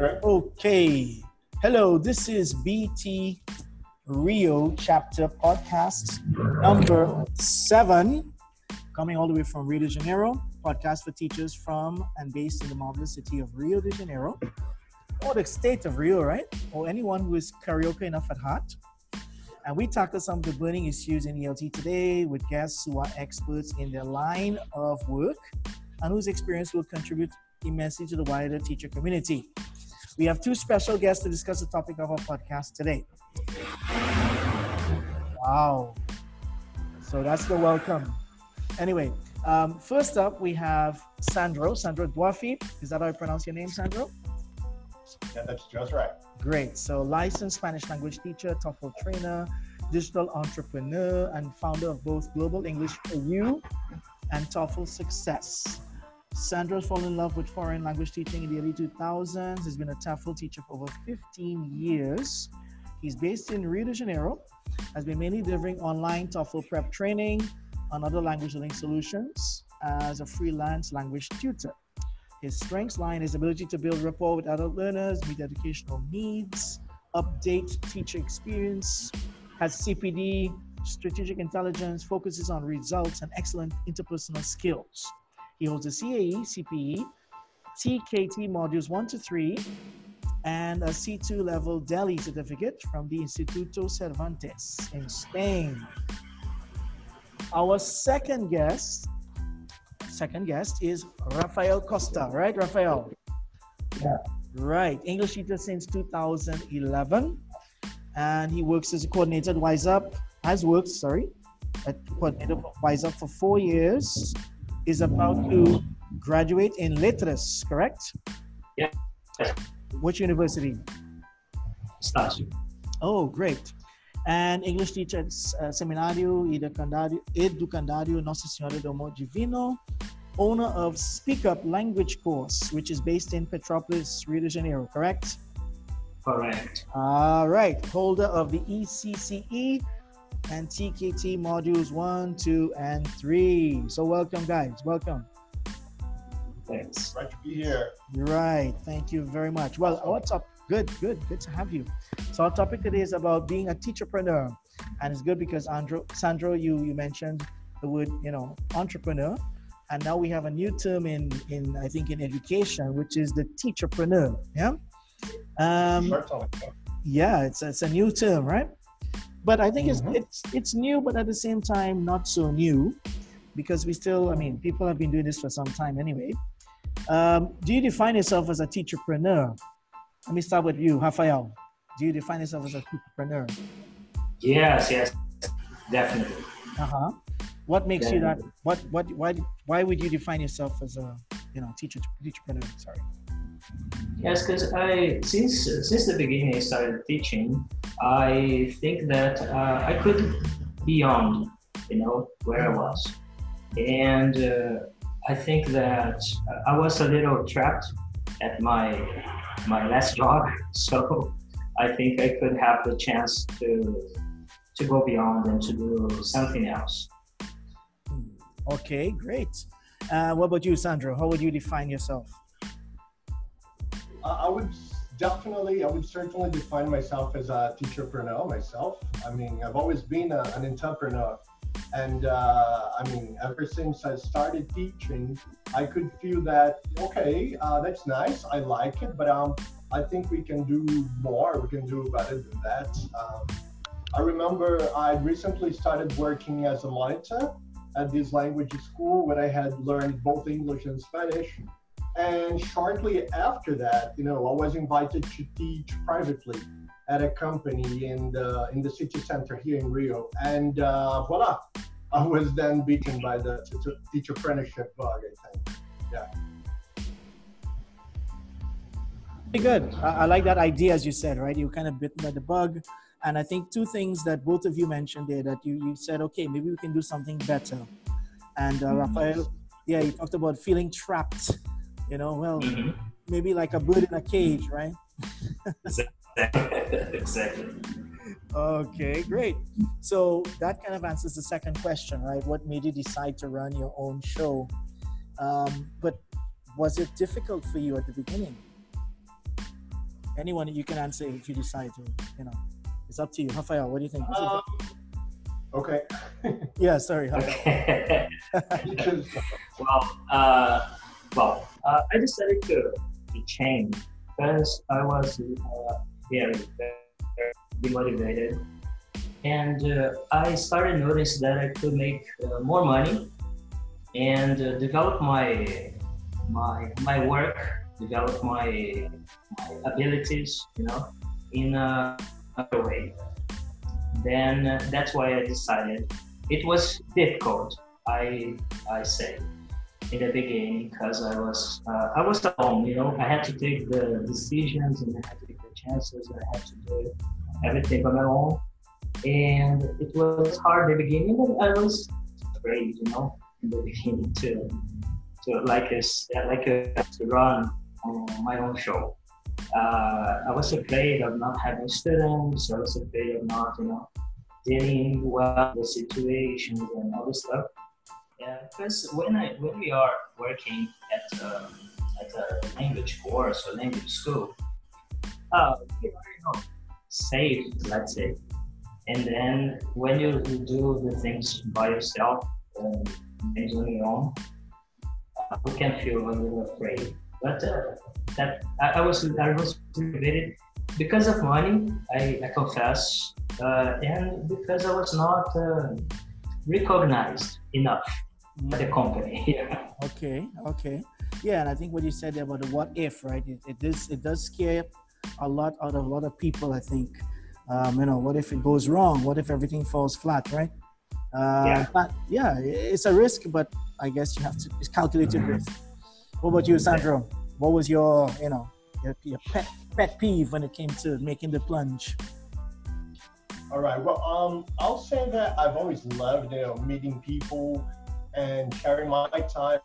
Okay. Hello, this is BT Rio chapter podcast number seven, coming all the way from Rio de Janeiro. Podcast for teachers from and based in the marvelous city of Rio de Janeiro, or the state of Rio, right? Or anyone who is carioca enough at heart. And we tackle some of the burning issues in ELT today with guests who are experts in their line of work and whose experience will contribute immensely to the wider teacher community. We have two special guests to discuss the topic of our podcast today. Wow. So that's the welcome. Anyway, um, first up, we have Sandro, Sandro Duafi. Is that how I pronounce your name, Sandro? Yeah, that's just right. Great. So, licensed Spanish language teacher, TOEFL trainer, digital entrepreneur, and founder of both Global English for You and TOEFL Success. Sandro fallen in love with foreign language teaching in the early 2000s. He's been a TOEFL teacher for over 15 years. He's based in Rio de Janeiro, has been mainly delivering online TOEFL prep training and other language learning solutions as a freelance language tutor. His strengths lie in his ability to build rapport with adult learners, meet educational needs, update teacher experience, has CPD, strategic intelligence, focuses on results, and excellent interpersonal skills. He holds a CAE, CPE, TKT modules 1 to 3, and a C2 level DELE certificate from the Instituto Cervantes in Spain. Our second guest, second guest is Rafael Costa, right, Rafael? Yeah. Right, English teacher since 2011, and he works as a coordinator at Wise Up, has worked, sorry, at coordinator Wise Up for four years, is about to graduate in Letras, correct? Yeah. Which university? Estácio. Oh, great. And English teacher at uh, Seminário Educandário Nossa Senhora do Amor Divino, owner of Speak Up Language Course, which is based in Petropolis, Rio de Janeiro, correct? Correct. All right. Holder of the ECCE and TKT modules one, two, and three. So welcome, guys. Welcome. Thanks. Glad to be here. Right. Thank you very much. Well, what's up? Good, good, good to have you. So our topic today is about being a teacherpreneur, and it's good because Andro, Sandro, you you mentioned the word, you know, entrepreneur, and now we have a new term in in I think in education, which is the teacherpreneur. Yeah. Um, yeah, it's it's a new term, right? But I think Mhm. it's it's it's new, but at the same time not so new, because we still, I mean, people have been doing this for some time anyway. Um, do you define yourself as a teacherpreneur? Let me start with you, Rafael. Do you define yourself as a teacherpreneur? Yes, yes, definitely. Uh huh. What makes you that? What what why why would you define yourself as a you know teacher teacherpreneur? Sorry. Yes, because I since since the beginning I started teaching, I think that uh, I could be beyond, you know, where I was, and uh, I think that I was a little trapped at my my last job, so I think I could have the chance to to go beyond and to do something else. Okay, great. Uh, what about you, Sandro? How would you define yourself? I would definitely, I would certainly define myself as a teacherpreneur myself. I mean, I've always been a, an entrepreneur. And uh, I mean, ever since I started teaching, I could feel that, okay, uh, that's nice. I like it, but um, I think we can do more. We can do better than that. Um, I remember I recently started working as a monitor at this language school where I had learned both English and Spanish. And shortly after that, you know, I was invited to teach privately at a company in the in the city center here in Rio, and uh, voila, I was then beaten by the teacher, apprenticeship bug. I think. Yeah. Pretty good. I, I like that idea, as you said, right? You kind of bitten by the bug. And I think two things that both of you mentioned there that you, you said, okay, maybe we can do something better. And uh, Rafael, yeah, you talked about feeling trapped. You know, well, Mhm. maybe like a bird in a cage, right? exactly. Okay, great. So that kind of answers the second question, right? What made you decide to run your own show? Um, but was it difficult for you at the beginning? anyone you can answer if you decide to. You know, it's up to you. Rafael, what do you think? Um, okay. yeah, sorry. Okay. well, uh, well, uh, I decided to, to change because I was uh, very, very demotivated. And uh, I started notice that I could make uh, more money and uh, develop my my my work, develop my, my abilities, you know, in a way. Then uh, that's why I decided. It was difficult, I I say, in the beginning because I was uh, I was alone. You know, I had to take the decisions and I had to take the chances. I had to do everything on my own, and it was hard in the beginning. But I was afraid, you know, in the beginning to to like a, like a, to run on my own show. Uh, I was afraid of not having students. I was afraid of not, you know, dealing well with the situations and all this stuff. Yeah, because when I when we are working at um, at a language course or language school, uh, we are you know safe, let's say. And then when you, do the things by yourself, um, things on your own, uh, you can feel a little afraid. But uh, that I, I, was I was motivated because of money. I, I confess, uh, and because I was not uh, recognized enough the company. yeah. Okay. Okay. Yeah, and I think what you said about the what if, right? It, it does it does scare a lot out of a lot of people. I think. Um, you know, what if it goes wrong? What if everything falls flat, right? Uh, yeah. But yeah, it's a risk, but I guess you have to. It's calculated risk. What about you, Sandro? What was your, you know, your, your pet pet peeve when it came to making the plunge? All right. Well, um, I'll say that I've always loved, you know, meeting people and sharing my time.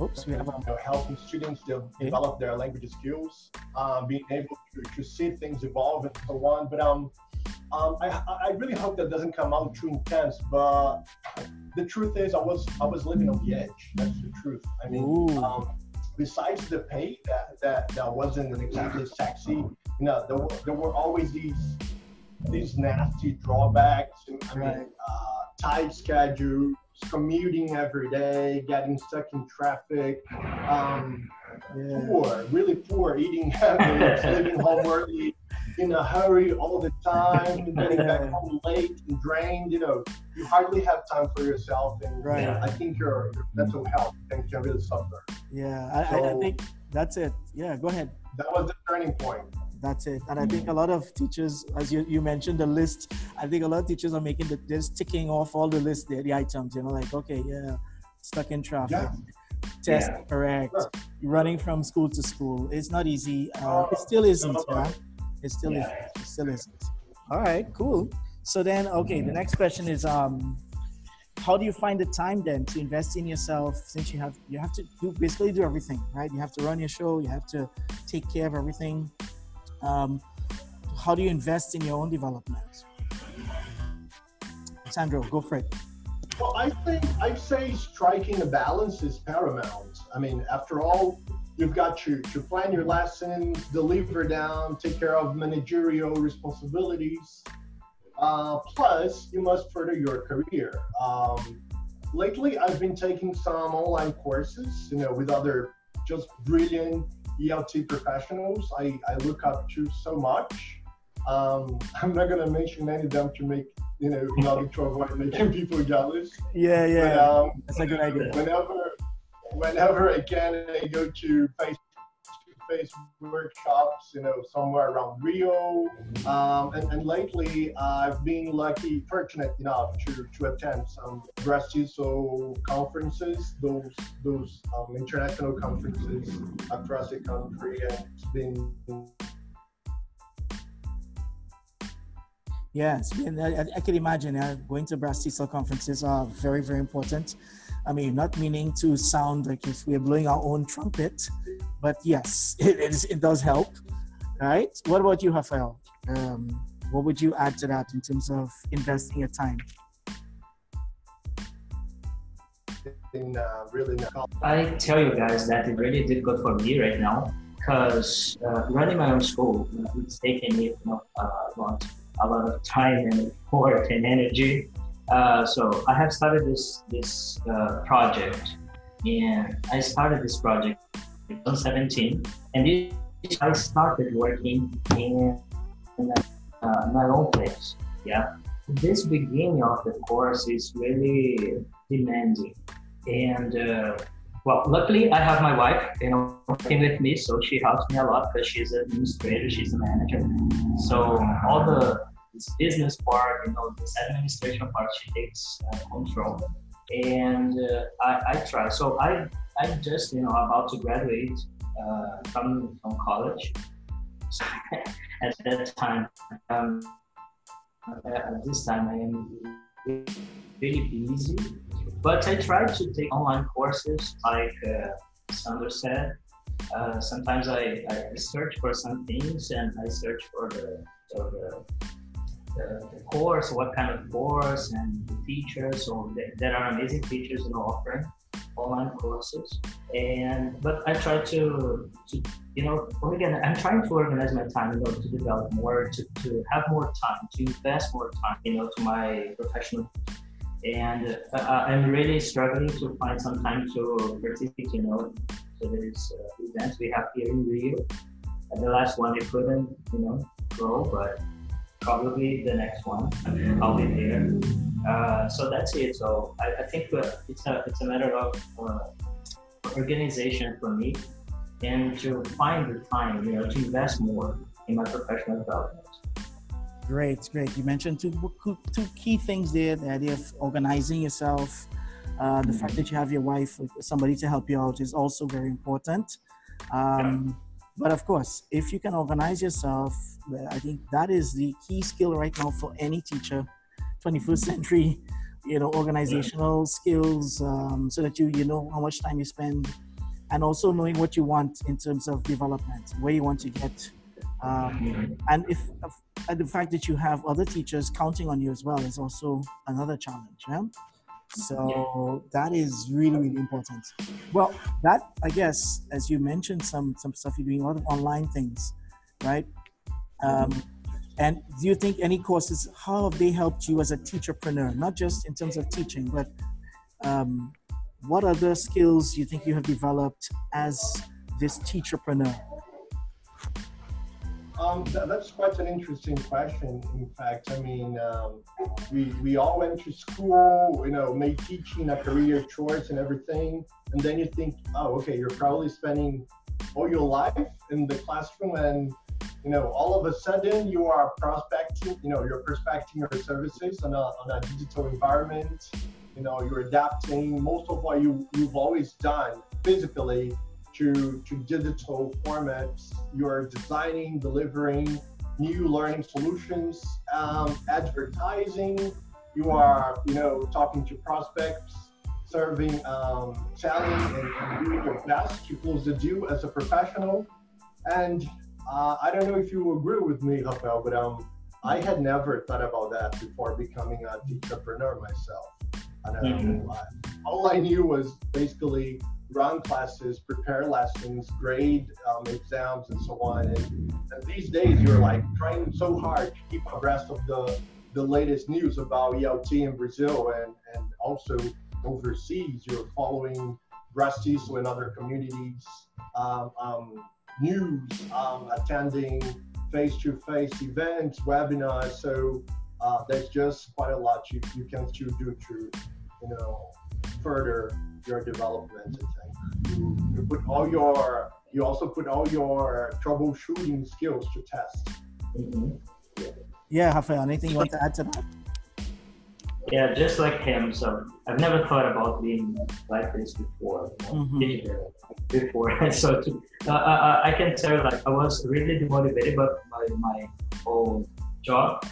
Oops, we have you know, helping students develop their language skills, um, being able to, to see things evolve and so on. But um, um, I, I really hope that doesn't come out too intense. But the truth is, I was I was living on the edge. That's the truth. I mean, um, besides the pay that, that that wasn't exactly sexy, you know, there were, there were always these these nasty drawbacks. I mean, uh, tight schedule, commuting every day, getting stuck in traffic, um, yeah. poor, really poor eating habits, living home early, in a hurry all the time, getting back home late and drained. You know, you hardly have time for yourself, and right. I think your, your mental health can, can really suffer. Yeah, I, so, I think that's it. Yeah, go ahead. That was the turning point. That's it. And I think a lot of teachers, as you, you mentioned the list, I think a lot of teachers are making the just ticking off all the list, the, the items, you know, like, okay, yeah, stuck in traffic. Yeah. Test yeah. correct, sure. running from school to school. It's not easy. Uh, it still isn't. Yeah? It still yeah. isn't. It still isn't. All right, cool. So then, okay, the next question is, um, how do you find the time then to invest in yourself? Since you have you have to do basically do everything, right? You have to run your show, you have to take care of everything. Um, how do you invest in your own development? Sandro, go for it. Well, I think I'd say striking a balance is paramount. I mean, after all, you've got to, to plan your lessons, deliver down, take care of managerial responsibilities. Uh, plus, you must further your career. Um, lately, I've been taking some online courses, you know, with other just brilliant ELT professionals. I, I look up to so much. Um, I'm not gonna mention any of them to make you know not to avoid making people jealous. Yeah, yeah, but, um, that's a good idea. Whenever whenever again I go to face workshops, you know, somewhere around Rio. Um, and, and lately, I've been lucky, fortunate enough to, to attend some BRAZ-TESOL conferences, those those um, international conferences across the country, and it's been Yes, I, I can imagine uh, going to BRAZ-TESOL conferences are very, very important. I mean, not meaning to sound like if we're blowing our own trumpet, but yes, it, is, it does help. Right? What about you, Rafael? Um, what would you add to that in terms of investing your time? in uh, really I tell you guys that it's really difficult for me right now because uh, running my own school it's taking me you know, a lot, a lot of time and effort and energy. Uh, so I have started this this uh, project, and I started this project in 2017, and this, I started working in, in uh, my own place. Yeah, this beginning of the course is really demanding, and uh, well, luckily I have my wife, you know, working with me, so she helps me a lot because she's an administrator, she's a manager. So all the this business part, you know, this administration part, she takes uh, control, and uh, I, I try. So I I'm just you know about to graduate uh, from from college. So at that time, um, at this time I am really busy but I try to take online courses, like uh, Sandro said. Uh, sometimes I, I search for some things and I search for the, for the, the, the, course, what kind of course and the features. So there are amazing features in offering online courses. And but I try to, to you know, again, I'm trying to organize my time, you know, to develop more, to, to have more time, to invest more time, you know, to my professional and uh, uh, I'm really struggling to find some time to participate. You know, so there's uh, events we have here in Rio. And the last one I couldn't, you know, go, but probably the next one I'll be there. Uh, so that's it. So I, I think uh, it's a it's a matter of uh, organization for me and to find the time, you know, to invest more in my professional development. Great, great. You mentioned two, two key things there the idea of organizing yourself. Uh, the mm-hmm. fact that you have your wife, somebody to help you out, is also very important. Um, but of course, if you can organize yourself, I think that is the key skill right now for any teacher, 21st century, you know, organizational skills, um, so that you you know how much time you spend, and also knowing what you want in terms of development, where you want to get um, and if and the fact that you have other teachers counting on you as well is also another challenge. Yeah. So that is really really important. Well, that I guess as you mentioned some some stuff you're doing a lot of online things, right? Um, and do you think any courses how have they helped you as a teacherpreneur, not just in terms of teaching, but um, what other skills you think you have developed as this teacherpreneur? Um, that's quite an interesting question. In fact, I mean, um, we we all went to school, you know, made teaching a career choice and everything, and then you think, oh, okay, you're probably spending all your life in the classroom, and you know, all of a sudden you are prospecting, you know, you're prospecting your services on a on a digital environment. You know, you're adapting most of what you you've always done physically to, to digital formats. You're designing, delivering new learning solutions, um, advertising. You are, you know, talking to prospects, serving, um, selling, and, and, doing your best to close the deal as a professional. And uh, I don't know if you agree with me, Rafael, but um, I had never thought about that before becoming a entrepreneur myself. I don't mm-hmm. know. All I knew was basically run classes, prepare lessons, grade um, exams, and so on. And, and, these days, you're like trying so hard to keep abreast of the the latest news about ELT in Brazil and and also overseas. You're following BRAZ-TESOL and other communities um, um, news, um, attending face-to-face events, webinars. So uh, there's just quite a lot you, you can still do to, you know, further your development and you, you put all your you also put all your troubleshooting skills to test. Mm-hmm. Yeah, Rafael, anything you want to add to that? Yeah, just like him. So I've never thought about being like this before. Mm-hmm. Before, so to, uh, uh, I can tell like I was really demotivated by my, my old job,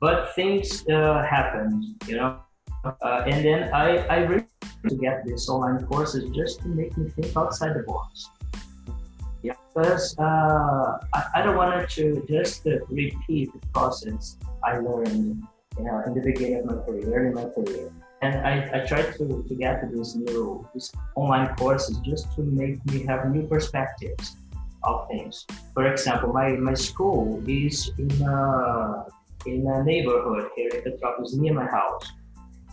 but things uh, happened, you know. Uh, and then I, I really to get these online courses just to make me think outside the box. Yeah, because uh, I, I don't want to just uh, repeat the process I learned you know, in the beginning of my career, early in my career. and I, I try to, to get to these new these online courses just to make me have new perspectives of things. For example, my, my school is in a, in a neighborhood here in Petrópolis near my house.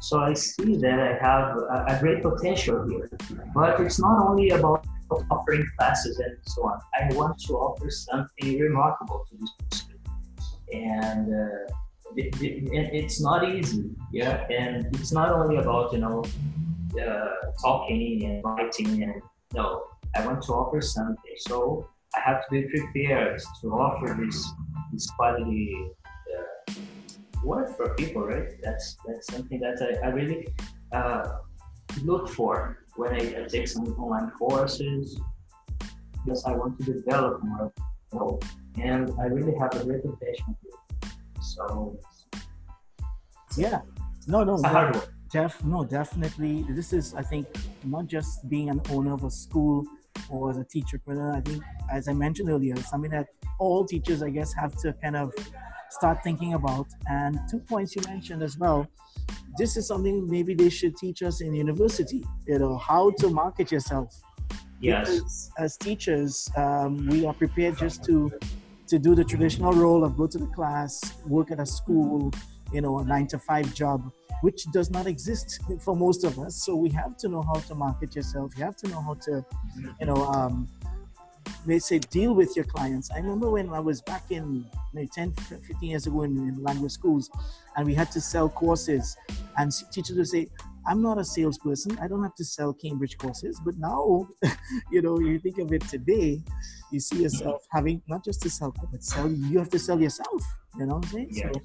So I see that I have a, a, great potential here. But it's not only about offering classes and so on. I want to offer something remarkable to these students. And uh, it, it, it's not easy, yeah. And it's not only about you know uh, talking and writing and no. I want to offer something, so I have to be prepared to offer this this quality work for people, right? That's that's something that I, I really uh, look for when I, I, take some online courses because I want to develop more, and I really have a great passion here. So yeah, no, no, no, def, no, definitely. This is, I think, not just being an owner of a school or as a teacher, I think, as I mentioned earlier, something that all teachers, I guess, have to kind of start thinking about. And two points you mentioned as well. This is something maybe they should teach us in university. You know how to market yourself. Yes. Because as teachers, um, we are prepared just to to do the traditional role of go to the class, work at a school, you know, a nine to five job which does not exist for most of us. So we have to know how to market yourself. You have to know how to, you know, um, they say deal with your clients. I remember when I was back in maybe 10, 15 years ago in, in language schools, and we had to sell courses, and teachers would say, I'm not a salesperson. I don't have to sell Cambridge courses. But now, you know, you think of it today, you see mm-hmm. yourself having not just to sell, but sell. You have to sell yourself. You know what I'm saying? Yeah. So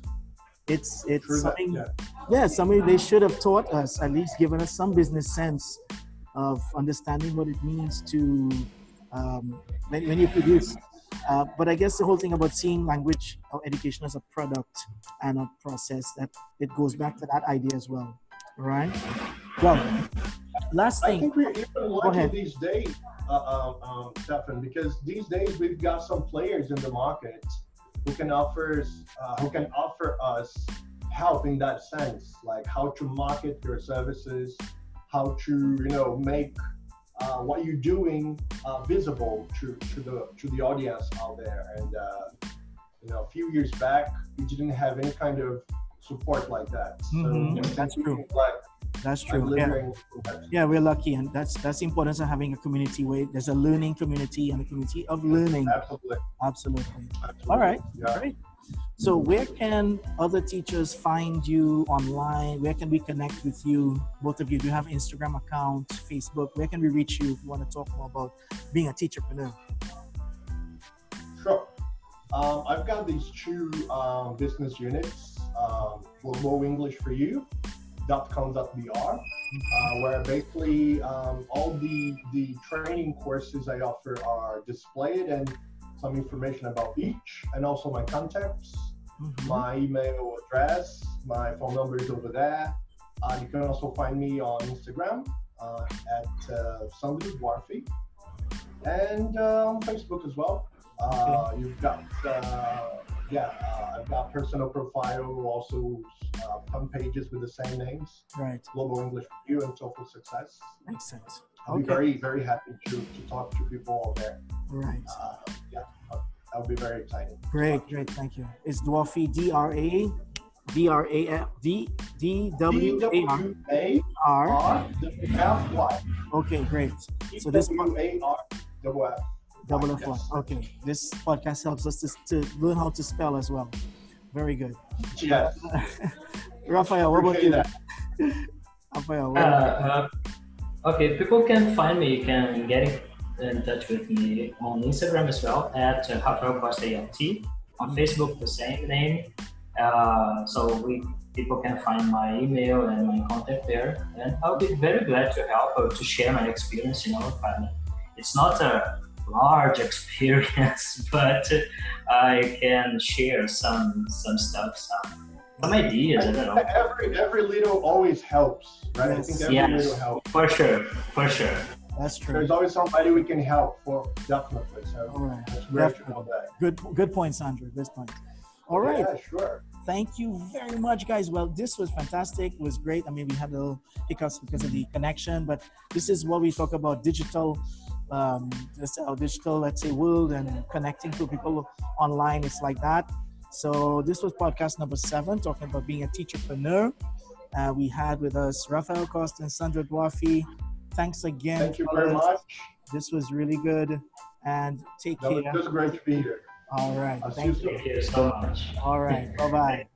it's it's True something yeah. yeah somebody they should have taught us at least given us some business sense of understanding what it means to um, when, when you produce uh, but I guess the whole thing about seeing language or education as a product and a process that it goes back to that idea as well, right? Well, last thing. I think we're even lucky these days, uh, um, um, Stefan, because these days we've got some players in the market who can offer uh, who can offer us help in that sense, like how to market your services, how to you know make uh, what you're doing uh, visible to, to the to the audience out there. And uh, you know, a few years back, we didn't have any kind of support like that. So mm-hmm. that's true. Like that's true. Yeah. yeah, we're lucky, and that's that's the importance of having a community where there's a learning community and a community of learning. Absolutely. Absolutely. Absolutely. All right. Yeah. Great. So, where can other teachers find you online? Where can we connect with you? Both of you, do you have Instagram account, Facebook? Where can we reach you if you want to talk more about being a teacherpreneur? Sure. Um, I've got these two um, business units. Um, English for You .com.br, uh, where basically um, all the the training courses I offer are displayed and some information about each, and also my contacts, mm-hmm. my email address, my phone number is over there. Uh, you can also find me on Instagram uh, at uh, Sandro Duarte and uh, on Facebook as well. Uh, you've got uh, yeah, uh, I've got personal profile, also uh, pages with the same names. Right. Global English for You and TOEFL Success. Makes sense. I'll okay. be very, very happy to, to talk to people all there. Right. Uh, yeah, that would be very exciting. Great, great, thank you. Is Dwarfi D R A D R A F D D W A R R F Y. Okay, great. So this W A R double F. Double F. Okay. This podcast helps us to, to learn how to spell as well. Very good. Yes. Raphael, what about you? Raphael, uh, uh, okay, people can find me, you can get in touch with me on Instagram as well at uh, Rafael Costa ELT. On Facebook, the same name. Uh, so we people can find my email and my contact there, and I'll be very glad to help or to share my experience. You know, it's not a large experience, but I can share some some stuff, some some ideas. I, don't know. Every every little always helps, right? I think every yes, little helps. For sure, for sure. That's true. There's always somebody we can help for definitely. So All right. Good good point, Sandro. Good point. All right. Yeah, sure. Thank you very much, guys. Well, this was fantastic. It was great. I mean, we had a little hiccups because of the connection, but this is what we talk about digital, um, this our digital, let's say, world and connecting to people online. It's like that. So this was podcast number seven, talking about being a teacherpreneur. Uh, we had with us Rafael Costa and Sandro Dwafi. Thanks again. Thank you very much. This was really good. And take care. That was just great to be here. All right. I'll Thank you. you so much. All right. Bye bye.